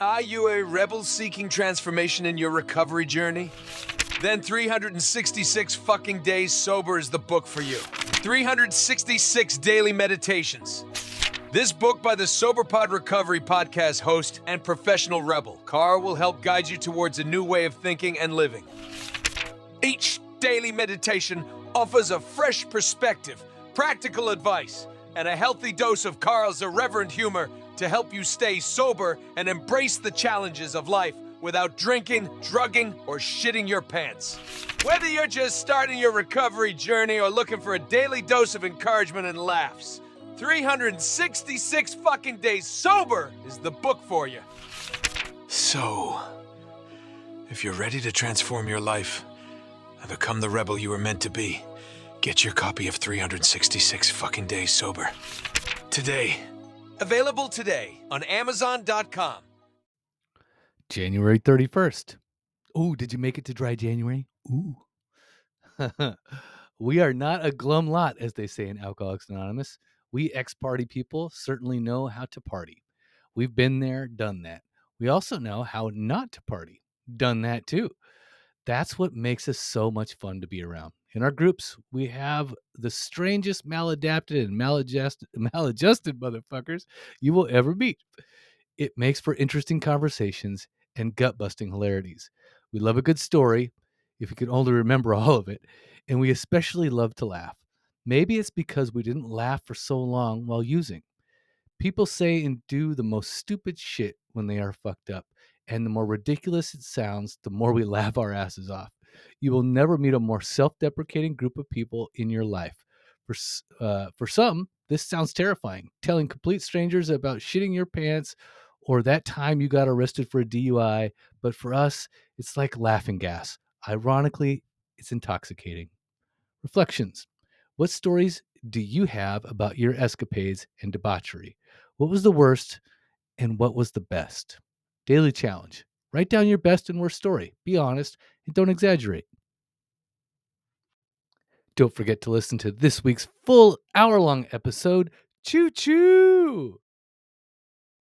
Are you a rebel seeking transformation in your recovery journey? Then 366 fucking days sober is the book for you. 366 daily meditations. This book by the SoberPod Recovery podcast host and professional rebel, Carl, will help guide you towards a new way of thinking and living. Each daily meditation offers a fresh perspective, practical advice, and a healthy dose of Carl's irreverent humor to help you stay sober and embrace the challenges of life without drinking, drugging, or shitting your pants. Whether you're just starting your recovery journey or looking for a daily dose of encouragement and laughs, 366 fucking days sober is the book for you. So, if you're ready to transform your life and become the rebel you were meant to be, get your copy of 366 fucking days sober. Today. Available today on Amazon.com. January 31st. Ooh, did you make it to dry January? Ooh. we are not a glum lot, as they say in Alcoholics Anonymous. We ex party people certainly know how to party. We've been there, done that. We also know how not to party, done that too. That's what makes us so much fun to be around. In our groups, we have the strangest maladapted and maladjusted, maladjusted motherfuckers you will ever meet. It makes for interesting conversations and gut busting hilarities. We love a good story, if you could only remember all of it, and we especially love to laugh. Maybe it's because we didn't laugh for so long while using. People say and do the most stupid shit when they are fucked up, and the more ridiculous it sounds, the more we laugh our asses off. You will never meet a more self deprecating group of people in your life. For, uh, for some, this sounds terrifying. Telling complete strangers about shitting your pants or that time you got arrested for a DUI. But for us, it's like laughing gas. Ironically, it's intoxicating. Reflections What stories do you have about your escapades and debauchery? What was the worst and what was the best? Daily challenge. Write down your best and worst story. Be honest and don't exaggerate. Don't forget to listen to this week's full hour long episode. Choo choo!